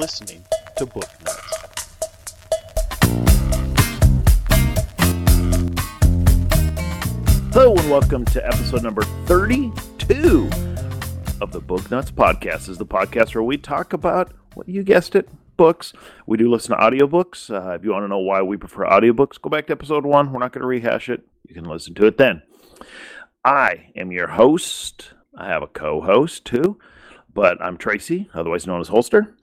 listening to Book Nuts. Hello and welcome to episode number 32 of the Book Nuts podcast. This is the podcast where we talk about what you guessed it, books. We do listen to audiobooks. Uh, if you want to know why we prefer audiobooks, go back to episode one. We're not going to rehash it. You can listen to it then. I am your host. I have a co host too, but I'm Tracy, otherwise known as Holster.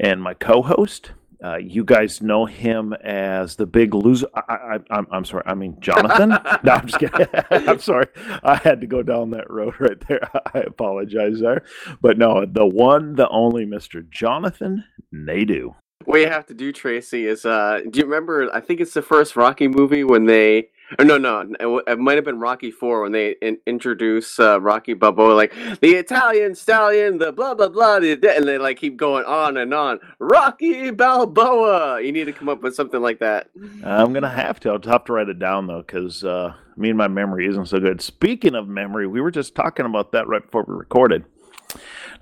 And my co host, uh, you guys know him as the big loser. I, am I'm sorry. I mean, Jonathan. no, I'm just kidding. I'm sorry. I had to go down that road right there. I apologize there. But no, the one, the only Mr. Jonathan Nadu. What you have to do, Tracy, is uh, do you remember? I think it's the first Rocky movie when they or no, no, it, it might have been Rocky Four when they in, introduce uh, Rocky Balboa, like the Italian stallion, the blah blah blah, and they like keep going on and on. Rocky Balboa. You need to come up with something like that. I'm gonna have to. I'll have to write it down though, because uh, me and my memory isn't so good. Speaking of memory, we were just talking about that right before we recorded.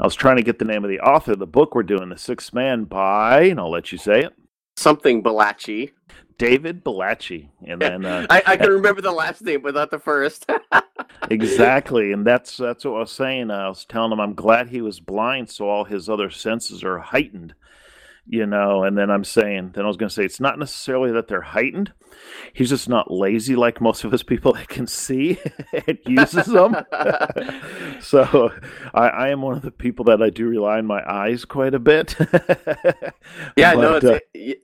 I was trying to get the name of the author of the book we're doing, The Sixth Man by, and I'll let you say it. Something Baldacci. David Baldacci, and then uh, I, I, can remember the last name, not the first. exactly, and that's that's what I was saying. I was telling him I'm glad he was blind, so all his other senses are heightened you know and then i'm saying then i was going to say it's not necessarily that they're heightened. He's just not lazy like most of us people that can see and uses them. So I, I, am one of the people that i do rely on my eyes quite a bit. Yeah but, no it's, uh,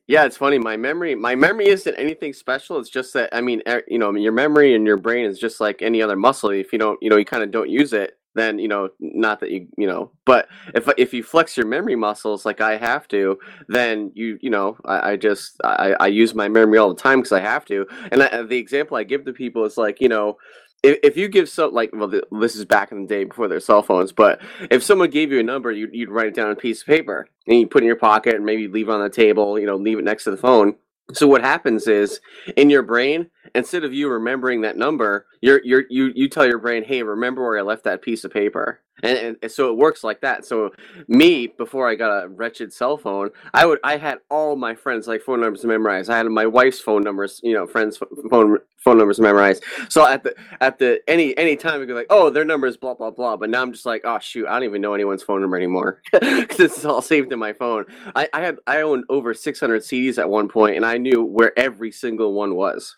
yeah it's funny. My memory my memory isn't anything special. It's just that i mean you know your memory and your brain is just like any other muscle. If you don't you know you kind of don't use it then you know not that you you know but if if you flex your memory muscles like i have to then you you know i, I just I, I use my memory all the time because i have to. And I, the example i give to people is like you know if, if you give so like well this is back in the day before their cell phones but if someone gave you a number you, you'd write it down on a piece of paper and you put it in your pocket and maybe leave it on the table you know leave it next to the phone so what happens is in your brain, instead of you remembering that number, you're you're you you tell your brain, "Hey, remember where I left that piece of paper." And, and, so it works like that. So me, before I got a wretched cell phone, I would I had all my friends like phone numbers memorized. I had my wife's phone numbers, you know, friends phone phone numbers memorized. So at the at the any any time we go like, oh, their number is blah blah blah. But now I'm just like, oh shoot, I don't even know anyone's phone number anymore because is all saved in my phone. I, I had I owned over 600 CDs at one point, and I knew where every single one was.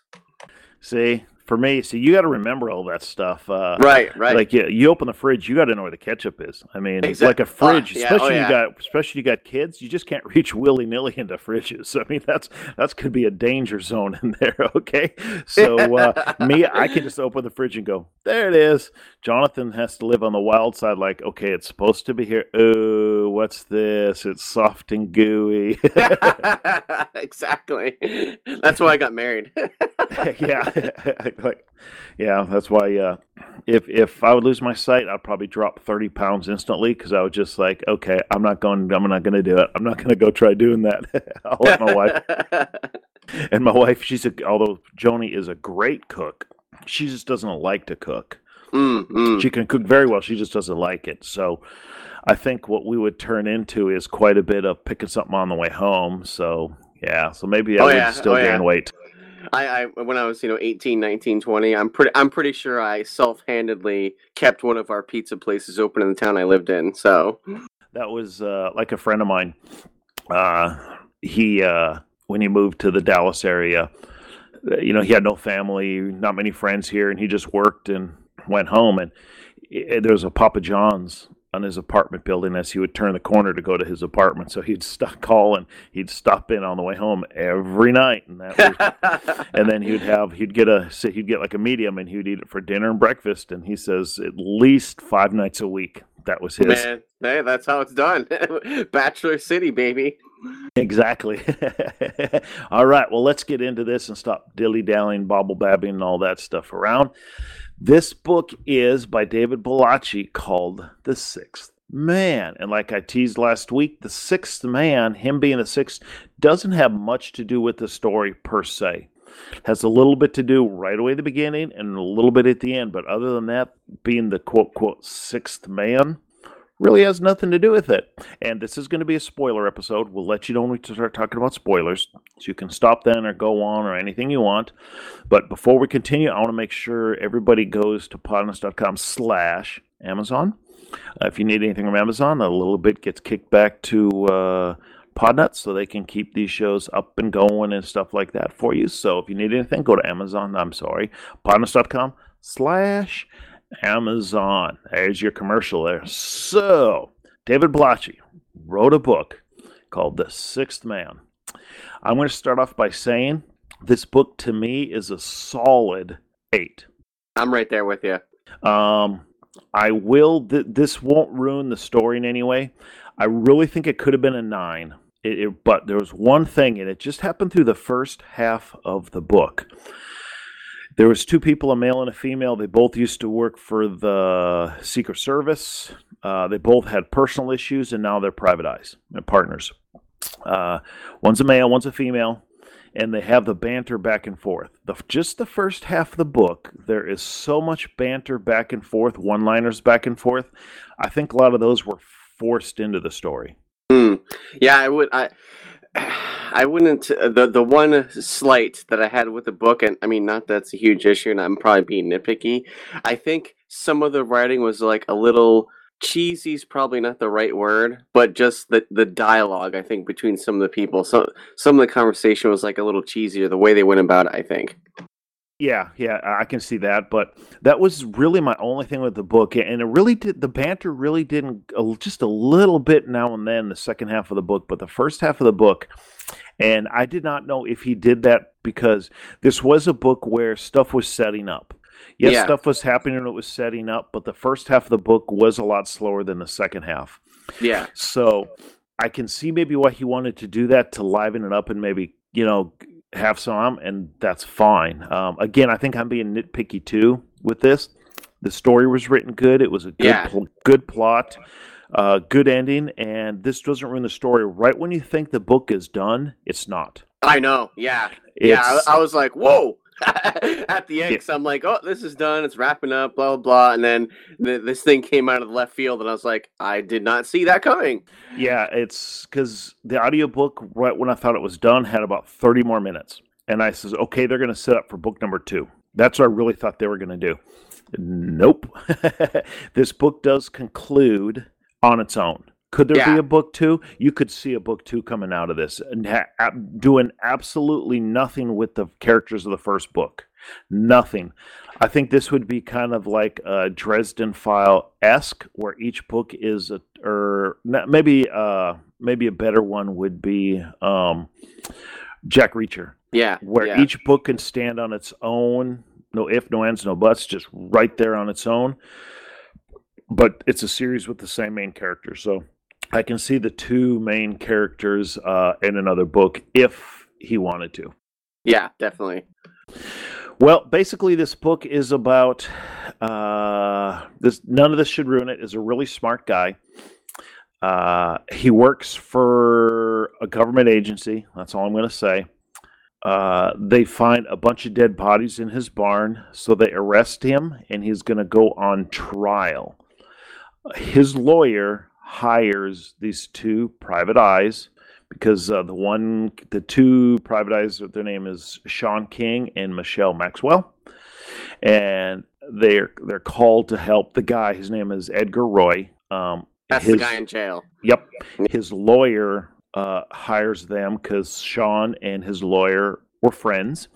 See, for me, so you got to remember all that stuff. Uh, right, right. Like you, you open the fridge, you got to know where the ketchup is. I mean, exactly. like a fridge, uh, yeah. especially oh, yeah. you got, especially you got kids, you just can't reach willy nilly into fridges. I mean, that's that's could be a danger zone in there. Okay, so uh, me, I can just open the fridge and go, there it is. Jonathan has to live on the wild side. Like, okay, it's supposed to be here. Oh, what's this? It's soft and gooey. exactly. That's why I got married. yeah like, yeah, that's why. Uh, if if I would lose my sight, I'd probably drop thirty pounds instantly because I was just like, okay, I'm not going. I'm not going to do it. I'm not going to go try doing that. I'll let my wife. and my wife, she's a. Although Joni is a great cook, she just doesn't like to cook. Mm-hmm. She can cook very well. She just doesn't like it. So. I think what we would turn into is quite a bit of picking something on the way home. So yeah, so maybe I oh, would yeah. still oh, gain yeah. weight. I, I when I was you know 18, 19, 20, I'm pretty I'm pretty sure I self-handedly kept one of our pizza places open in the town I lived in. So that was uh, like a friend of mine. Uh, he uh, when he moved to the Dallas area, uh, you know, he had no family, not many friends here, and he just worked and went home. And it, there was a Papa John's on his apartment building as he would turn the corner to go to his apartment. So he'd stop calling. He'd stop in on the way home every night, and that was, and then he'd have he'd get a he'd get like a medium, and he'd eat it for dinner and breakfast. And he says at least five nights a week. That was his. Man, hey, that's how it's done. Bachelor City, baby. Exactly. all right. Well, let's get into this and stop dilly dallying, bobble babbing, and all that stuff around. This book is by David Baldacci called The Sixth Man. And like I teased last week, The Sixth Man, him being the sixth, doesn't have much to do with the story per se. It has a little bit to do right away at the beginning and a little bit at the end. But other than that, being the quote, quote, sixth man, really has nothing to do with it. And this is going to be a spoiler episode. We'll let you know when we start talking about spoilers. So you can stop then or go on or anything you want. But before we continue, I want to make sure everybody goes to podnutz.com slash Amazon. Uh, if you need anything from Amazon, a little bit gets kicked back to uh, Podnutz so they can keep these shows up and going and stuff like that for you. So if you need anything, go to Amazon. I'm sorry, podnutz.com slash Amazon. There's your commercial there. So, David Baldacci wrote a book called The Sixth Man. I'm going to start off by saying this book to me is a solid eight. I'm right there with you. Um, I will. Th- this won't ruin the story in any way. I really think it could have been a nine. It, it, but there was one thing, and it just happened through the first half of the book. There was two people, a male and a female. They both used to work for the Secret Service. Uh, they both had personal issues, and now they're private eyes, partners. Uh, one's a male, one's a female, and they have the banter back and forth. The, just the first half of the book, there is so much banter back and forth, one-liners back and forth. I think a lot of those were forced into the story. Mm. Yeah, I would. I I wouldn't. Uh, the the one slight that I had with the book, and I mean, not that's a huge issue, and I'm probably being nitpicky. I think some of the writing was like a little cheesy is probably not the right word, but just the the dialogue I think between some of the people. Some some of the conversation was like a little cheesier the way they went about it. I think. Yeah, yeah, I can see that, but that was really my only thing with the book, and it really did. The banter really didn't just a little bit now and then the second half of the book, but the first half of the book, and I did not know if he did that because this was a book where stuff was setting up. Yes, yeah. stuff was happening and it was setting up, but the first half of the book was a lot slower than the second half. Yeah. So I can see maybe why he wanted to do that to liven it up and maybe you know have some, and that's fine. Um, again, I think I'm being nitpicky too with this. The story was written good. It was a good, yeah. pl- good plot, uh, good ending, and this doesn't ruin the story. Right when you think the book is done, it's not. I know. Yeah. It's, yeah. I, I was like, whoa. at the end. Yeah. So I'm like, oh, this is done. It's wrapping up, blah, blah, blah. And then the, this thing came out of the left field, and I was like, I did not see that coming. Yeah, it's because the audiobook, right when I thought it was done, had about 30 more minutes. And I says, okay, they're going to set up for book number two. That's what I really thought they were going to do. Nope. this book does conclude on its own. Could there yeah. be a book two? You could see a book two coming out of this and ha- doing absolutely nothing with the characters of the first book. Nothing. I think this would be kind of like a Dresden File esque, where each book is a, or maybe uh maybe a better one would be um Jack Reacher. Yeah. Where yeah. each book can stand on its own, no if, no ends, no buts, just right there on its own. But it's a series with the same main character, so I can see the two main characters uh, in another book if he wanted to. Yeah, definitely. Well, basically, this book is about uh, this. None of this should ruin it. Is a really smart guy. Uh, he works for a government agency. That's all I'm going to say. Uh, they find a bunch of dead bodies in his barn, so they arrest him, and he's going to go on trial. His lawyer hires these two private eyes because uh, the one, the two private eyes, their name is Sean King and Michelle Maxwell, and they're they're called to help the guy. His name is Edgar Roy. Um, That's his, the guy in jail. Yep, his lawyer uh, hires them because Sean and his lawyer were friends,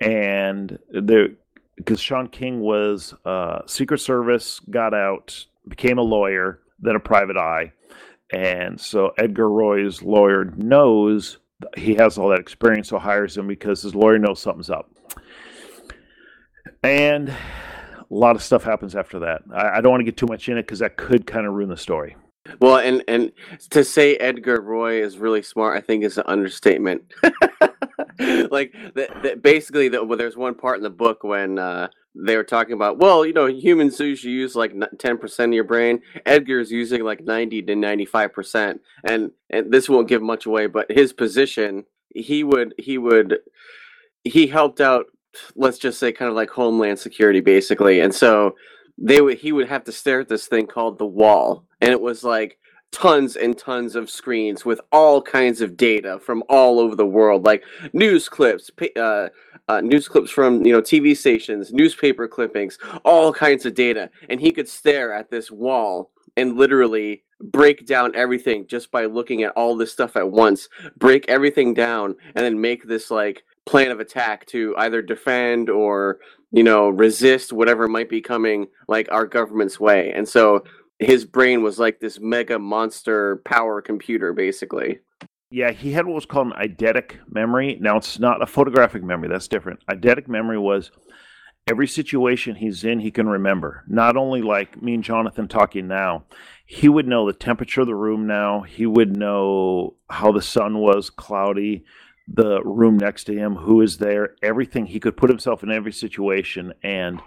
and they because Sean King was uh, Secret Service, got out, became a lawyer than a private eye. And so Edgar Roy's lawyer knows he has all that experience, so hires him because his lawyer knows something's up. And a lot of stuff happens after that. I, I don't want to get too much in it because that could kind of ruin the story. Well, and and to say Edgar Roy is really smart, I think is an understatement. like that, that basically, the, well, there's one part in the book when uh, they were talking about, well, you know, humans usually use like 10% of your brain. Edgar's using like 90 to 95%. And and this won't give much away, but his position, he would he would he helped out let's just say kind of like homeland security basically. And so they would he would have to stare at this thing called the wall, and it was like tons and tons of screens with all kinds of data from all over the world, like news clips, uh, uh, news clips from you know TV stations, newspaper clippings, all kinds of data, and he could stare at this wall and literally break down everything just by looking at all this stuff at once, break everything down, and then make this like plan of attack to either defend or you know resist whatever might be coming like our government's way. And so his brain was like this mega monster power computer basically. Yeah, he had what was called an eidetic memory. Now it's not a photographic memory, that's different. Eidetic memory was every situation he's in, he can remember. Not only like me and Jonathan talking now, he would know the temperature of the room now. He would know how the sun was cloudy, the room next to him, who is there, everything. He could put himself in every situation and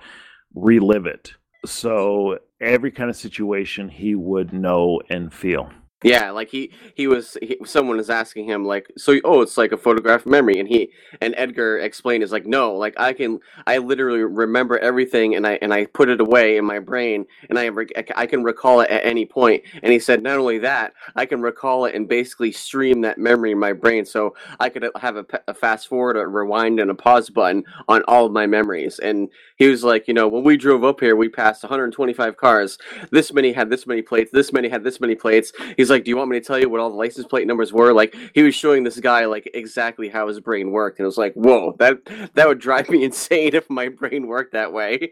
relive it. So every kind of situation he would know and feel. Yeah, like he he was he, someone was asking him like so oh it's like a photograph memory and he and Edgar explained is like no like I can I literally remember everything and I and I put it away in my brain and I I can recall it at any point. And he said not only that I can recall it and basically stream that memory in my brain so I could have a, a fast forward a rewind and a pause button on all of my memories. And he was like you know when we drove up here we passed 125 cars. This many had this many plates this many had this many plates. He's like, "Do you want me to tell you what all the license plate numbers were?" Like he was showing this guy like exactly how his brain worked, and it was like, "Whoa, that that would drive me insane if my brain worked that way."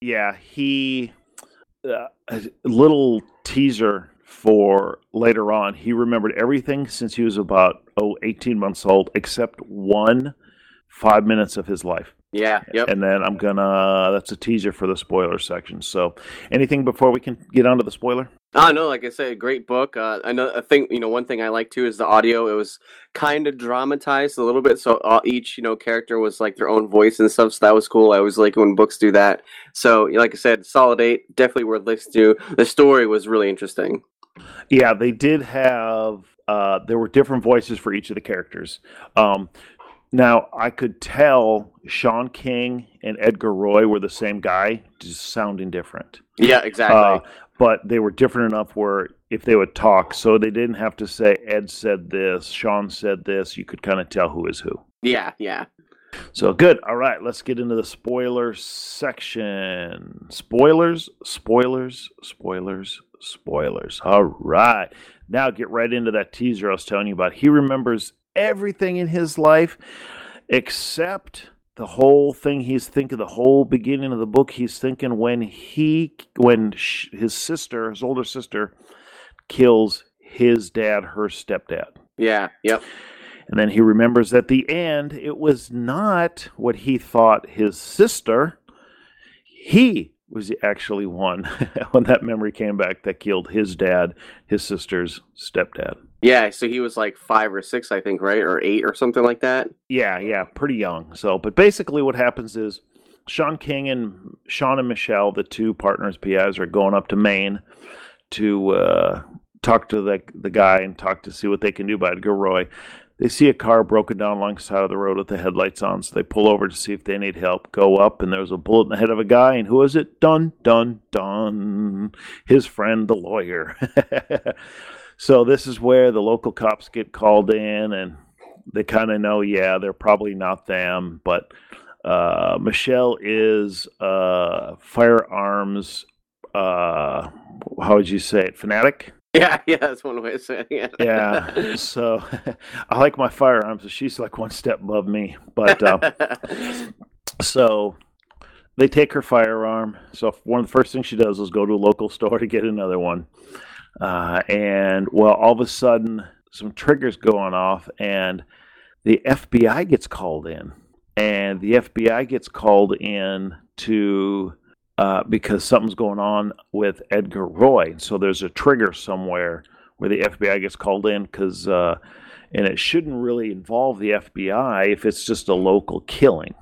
Yeah, he uh, a little teaser for later on. He remembered everything since he was about oh 18 months old, except one five minutes of his life. Yeah, yep. And then I'm gonna. That's a teaser for the spoiler section. So, anything before we can get onto the spoiler? Oh no, like I say, a great book. Uh, I know. I think you know one thing I like too is the audio. It was kind of dramatized a little bit, so uh, each you know character was like their own voice and stuff. So that was cool. I always like when books do that. So, like I said, solid eight, definitely worth listening to. The story was really interesting. Yeah, they did have. Uh, there were different voices for each of the characters. Um, now, I could tell Sean King and Edgar Roy were the same guy, just sounding different. Yeah, exactly. Uh, but they were different enough where if they would talk, so they didn't have to say Ed said this, Sean said this. You could kind of tell who is who. Yeah, yeah. So good. All right, let's get into the spoiler section. Spoilers, spoilers, spoilers, spoilers. All right. Now get right into that teaser I was telling you about. He remembers everything in his life except the whole thing. He's thinking the whole beginning of the book. He's thinking when he when his sister his older sister kills his dad her stepdad. Yeah yep. And then he remembers at the end it was not what he thought his sister he was he actually one when that memory came back that killed his dad his sister's stepdad yeah, so he was like five or six, I think, right, or eight or something like that. Yeah, yeah, pretty young. So, but basically, what happens is Sean King and Sean and Michelle, the two partners, PIs, are going up to Maine to uh, talk to the the guy and talk to see what they can do about Edgar Roy. They see a car broken down along the side of the road with the headlights on, so they pull over to see if they need help. Go up, and there's a bullet in the head of a guy, and who is it? Dun dun dun! His friend, the lawyer. So this is where the local cops get called in, and they kind of know, yeah, they're probably not them, but uh, Michelle is uh, firearms. Uh, how would you say it? Fanatic. Yeah, yeah, that's one way of saying it. yeah, so I like my firearms. She's like one step above me, but uh, so they take her firearm. So one of the first things she does is go to a local store to get another one. Uh, and well, all of a sudden, some triggers going off, and the FBI gets called in. And the FBI gets called in to uh, because something's going on with Edgar Roy. So there's a trigger somewhere where the FBI gets called in because, uh, and it shouldn't really involve the FBI if it's just a local killing.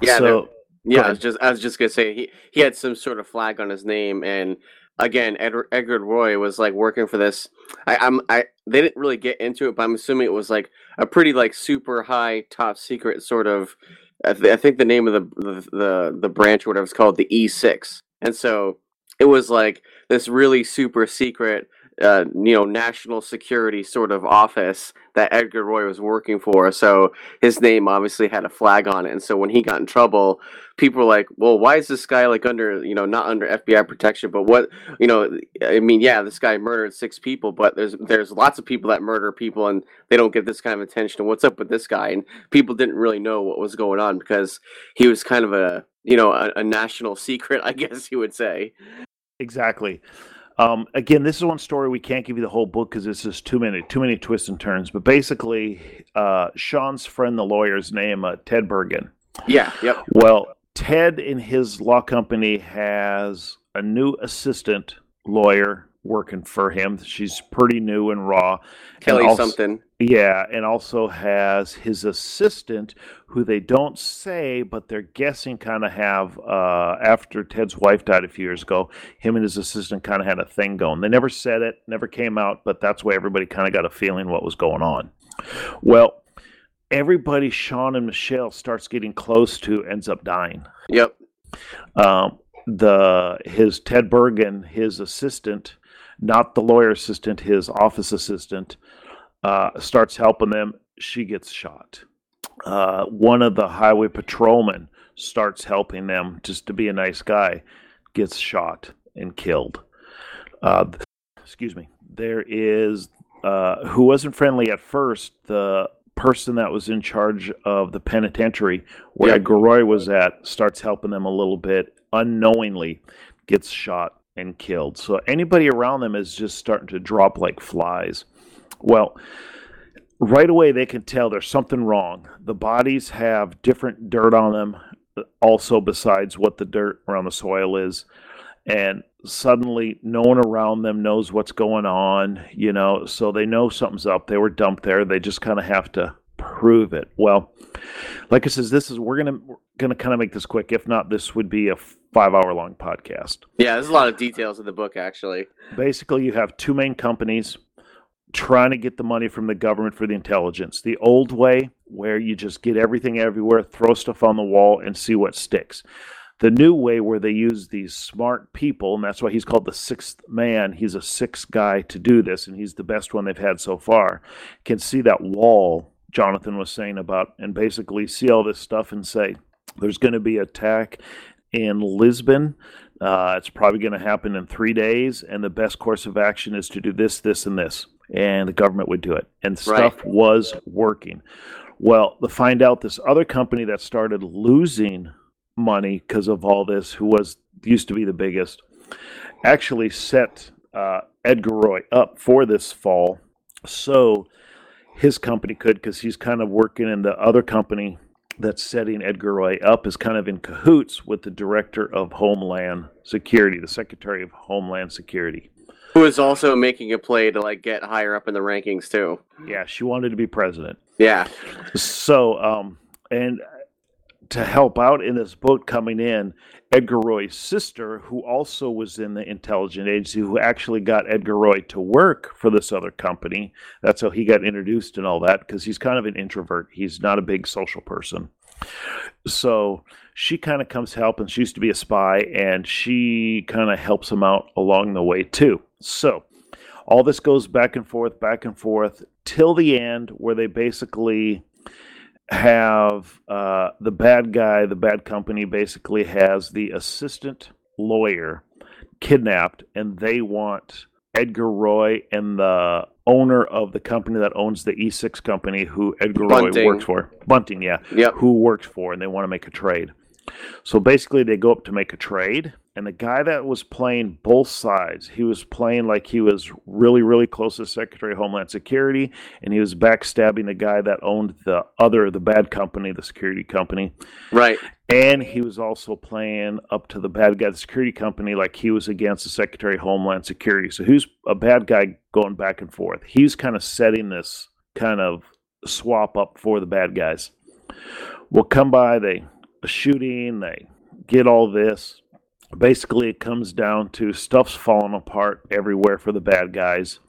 Yeah. So, yeah, I was just I was just gonna say he he had some sort of flag on his name, and again, Edward, Edgar Roy was like working for this. I, I'm I they didn't really get into it, but I'm assuming it was like a pretty like super high top secret sort of. I, th- I think the name of the, the, the the branch or whatever is called the E6. and so it was like this really super secret uh, you know national security sort of office that Edgar Roy was working for. So his name obviously had a flag on it, and so when he got in trouble, people were like, "Well, why is this guy like under you know not under FBI protection? But what you know? I mean, yeah, this guy murdered six people, but there's there's lots of people that murder people, and they don't get this kind of attention. What's up with this guy? And people didn't really know what was going on because he was kind of a you know a, a national secret, I guess you would say. Exactly. Um, again, this is one story we can't give you the whole book because this is too many too many twists and turns. But basically, uh, Sean's friend, the lawyer's name, uh, Ted Bergin. Yeah. Yep. Well, Ted in his law company has a new assistant lawyer working for him. She's pretty new and raw. Kelly and also, something. Yeah, and also has his assistant, who they don't say, but they're guessing kind of have, uh, after Ted's wife died a few years ago, him and his assistant kind of had a thing going. They never said it, never came out, but that's why everybody kind of got a feeling what was going on. Well, everybody Sean and Michelle starts getting close to ends up dying. Yep. Um, the his Ted Bergin, his assistant, not the lawyer assistant, his office assistant, uh, starts helping them. She gets shot. Uh, one of the highway patrolmen starts helping them just to be a nice guy, gets shot and killed. Uh, excuse me. There is uh, who wasn't friendly at first. The person that was in charge of the penitentiary where yeah. Edgar Roy was at starts helping them a little bit unknowingly, gets shot and killed. So anybody around them is just starting to drop like flies. Well, right away they can tell there's something wrong. The bodies have different dirt on them, also besides what the dirt around the soil is. And suddenly no one around them knows what's going on, you know, so they know something's up. They were dumped there. They just kind of have to prove it. Well, like I says, this is we're gonna we're gonna kind of make this quick. If not, this would be a five hour long podcast. Yeah, there's a lot of details in the book actually. Basically, you have two main companies trying to get the money from the government for the intelligence. The old way, where you just get everything everywhere, throw stuff on the wall, and see what sticks. The new way, where they use these smart people, and that's why he's called the sixth man. He's a sixth guy to do this, and he's the best one they've had so far. Can see that wall Jonathan was saying about, and basically see all this stuff and say, there's going to be attack in Lisbon. Uh, it's probably going to happen in three days, and the best course of action is to do this, this, and this and the government would do it. And stuff right. was working. Well, to find out this other company that started losing money because of all this, who was used to be the biggest, actually set uh, Edgar Roy up for this fall. So his company could, because he's kind of working in the other company that's setting Edgar Roy up, is kind of in cahoots with the director of Homeland Security, the Secretary of Homeland Security who is also making a play to like get higher up in the rankings too. Yeah, she wanted to be president. Yeah. So, um, and to help out in this boat coming in, Edgar Roy's sister, who also was in the intelligence agency, who actually got Edgar Roy to work for this other company. That's how he got introduced and all that, because he's kind of an introvert. He's not a big social person. So she kind of comes help, and she used to be a spy, and she kind of helps him out along the way too. So all this goes back and forth, back and forth till the end, where they basically have uh, the bad guy, the bad company basically has the assistant lawyer kidnapped, and they want Edgar Roy and the owner of the company that owns the E6 company, who Edgar Bunting. Roy works for, Bunting, yeah, yep. who works for, and they want to make a trade. So basically, they go up to make a trade, and the guy that was playing both sides, he was playing like he was really, really close to Secretary of Homeland Security, and he was backstabbing the guy that owned the other, the bad company, the security company. Right. And he was also playing up to the bad guy, the security company, like he was against the Secretary of Homeland Security. So who's a bad guy going back and forth. He's kind of setting this kind of swap up for the bad guys. We'll come by, they a shooting, they get all this. Basically, it comes down to stuff's falling apart everywhere for the bad guys.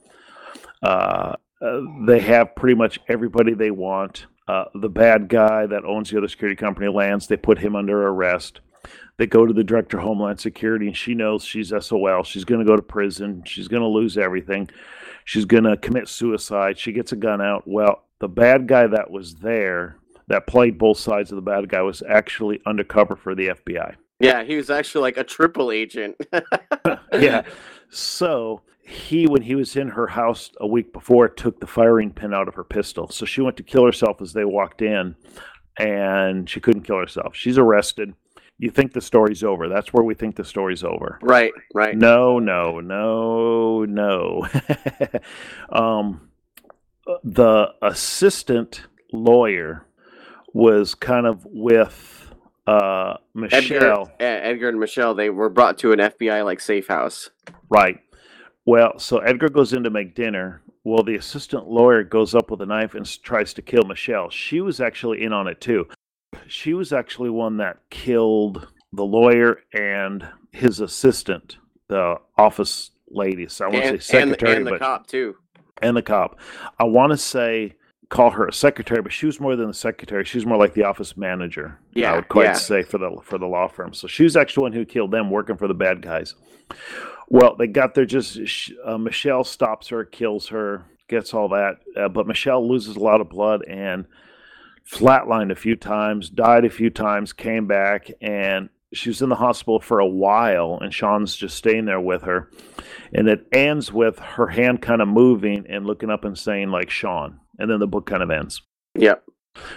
Uh, uh, they have pretty much everybody they want. Uh, the bad guy that owns the other security company lands. They put him under arrest. They go to the director of Homeland Security, and she knows she's SOL. She's going to go to prison. She's going to lose everything. She's going to commit suicide. She gets a gun out. Well, the bad guy that was there, that played both sides of the bad guy, was actually undercover for the FBI. Yeah, he was actually like a triple agent. yeah. So he, when he was in her house a week before, took the firing pin out of her pistol. So she went to kill herself as they walked in, and she couldn't kill herself. She's arrested. You think the story's over. That's where we think the story's over. Right, right. No, no, no, no. um, the assistant lawyer was kind of with uh, Michelle. Edgar, Edgar and Michelle, they were brought to an FBI like safe house. Right. Well, so Edgar goes in to make dinner. Well, the assistant lawyer goes up with a knife and tries to kill Michelle. She was actually in on it too. She was actually one that killed the lawyer and his assistant, the office lady. So I want to say secretary, and, and the but, cop too. And the cop. I want to say call her a secretary, but she was more than a secretary. She was more like the office manager. Yeah, I would quite yeah. say for the for the law firm. So she was actually one who killed them, working for the bad guys. Well, they got there. Just uh, Michelle stops her, kills her, gets all that, uh, but Michelle loses a lot of blood and flatlined a few times, died a few times, came back, and she was in the hospital for a while. And Sean's just staying there with her, and it ends with her hand kind of moving and looking up and saying like Sean, and then the book kind of ends. Yep.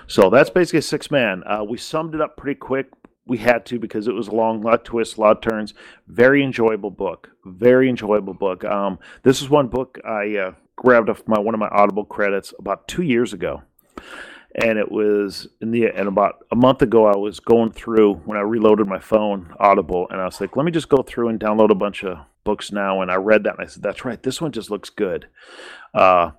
So that's basically six man. Uh, we summed it up pretty quick. We had to because it was a long, lot of twists, a lot of turns. Very enjoyable book. Very enjoyable book. Um, this is one book I uh, grabbed off my one of my Audible credits about two years ago, and it was in the and about a month ago I was going through when I reloaded my phone Audible, and I was like, let me just go through and download a bunch of books now. And I read that and I said, that's right, this one just looks good. Uh,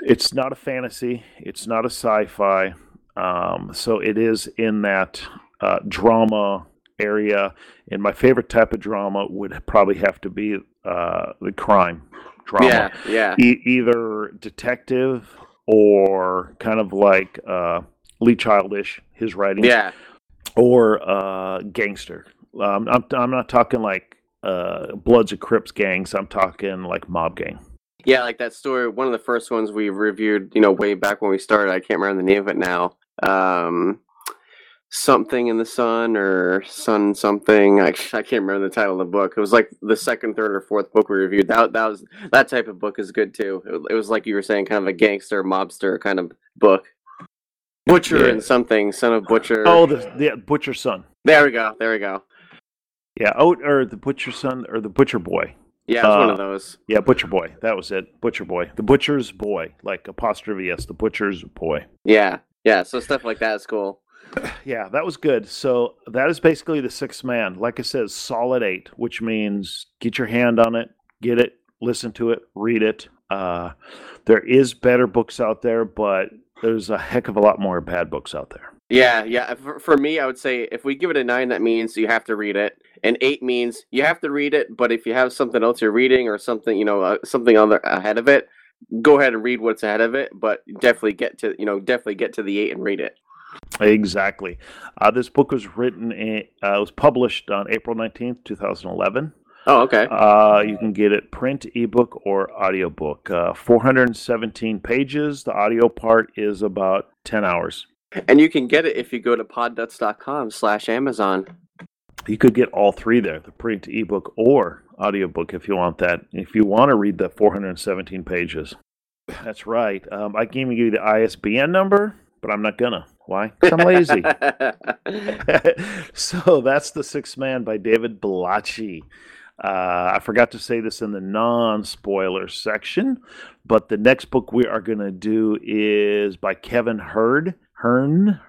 it's not a fantasy. It's not a sci-fi. Um, so it is in that uh, drama area. And my favorite type of drama would probably have to be uh, the crime drama. Yeah, yeah. E- either detective or kind of like uh, Lee Childish, his writing. Yeah. Or uh, gangster. Um, I'm, I'm not talking like uh, Bloods and Crips gangs. I'm talking like mob gang. Yeah, like that story. One of the first ones we reviewed, you know, way back when we started. I can't remember the name of it now. Um, something in the sun or sun something. I, I can't remember the title of the book. It was like the second, third, or fourth book we reviewed. That that was that type of book is good too. It, it was like you were saying, kind of a gangster mobster kind of book. Butcher Yeah. and something, son of butcher. Oh, the, the butcher son. there we go. There we go. Yeah, oh, or the butcher son, or the butcher boy. Yeah, it was one Uh, of those. Yeah, butcher boy. That was it. Butcher boy. The butcher's boy, like apostrophe s. The butcher's boy. Yeah, yeah. So stuff like that is cool. Yeah, that was good. So that is basically the sixth man. Like I said, solid eight, which means get your hand on it, get it, listen to it, read it. Uh, there is better books out there, but there's a heck of a lot more bad books out there. Yeah, yeah. For, for me, I would say if we give it a nine, that means you have to read it. And eight means you have to read it, but if you have something else you're reading or something, you know, uh, something other ahead of it, go ahead and read what's ahead of it. But definitely get to, you know, definitely get to the eight and read it. Exactly. Uh, this book was written, in, uh, it was published on April 19th, 2011. Oh, okay. Uh, you can get it print, ebook, or audiobook. Uh, 417 pages. The audio part is about 10 hours. And you can get it if you go to podnutz.com slash Amazon. You could get all three there the print, ebook, or audiobook if you want that. If you want to read the 417 pages. That's right. Um, I can even give you the ISBN number, but I'm not gonna. Why? 'Cause I'm lazy. so that's The Sixth Man by David Baldacci. Uh, I forgot to say this in the non spoiler section, but the next book we are going to do is by Kevin Hurd, Hearne,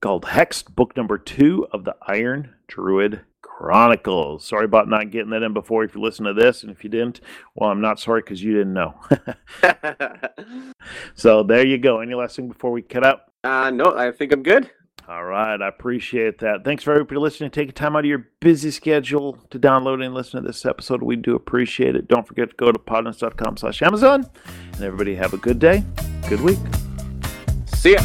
called Hexed, book number two of the Iron Druid Chronicles. Sorry about not getting that in before if you listen to this, and if you didn't, well, I'm not sorry because you didn't know. so there you go. Any last thing before we cut out? uh, no, I think I'm good. All right, I appreciate that. Thanks for everybody listening. Taking time out of your busy schedule to download and listen to this episode. We do appreciate it. Don't forget to go to podnutz.com slash Amazon. And everybody have a good day, good week. See ya.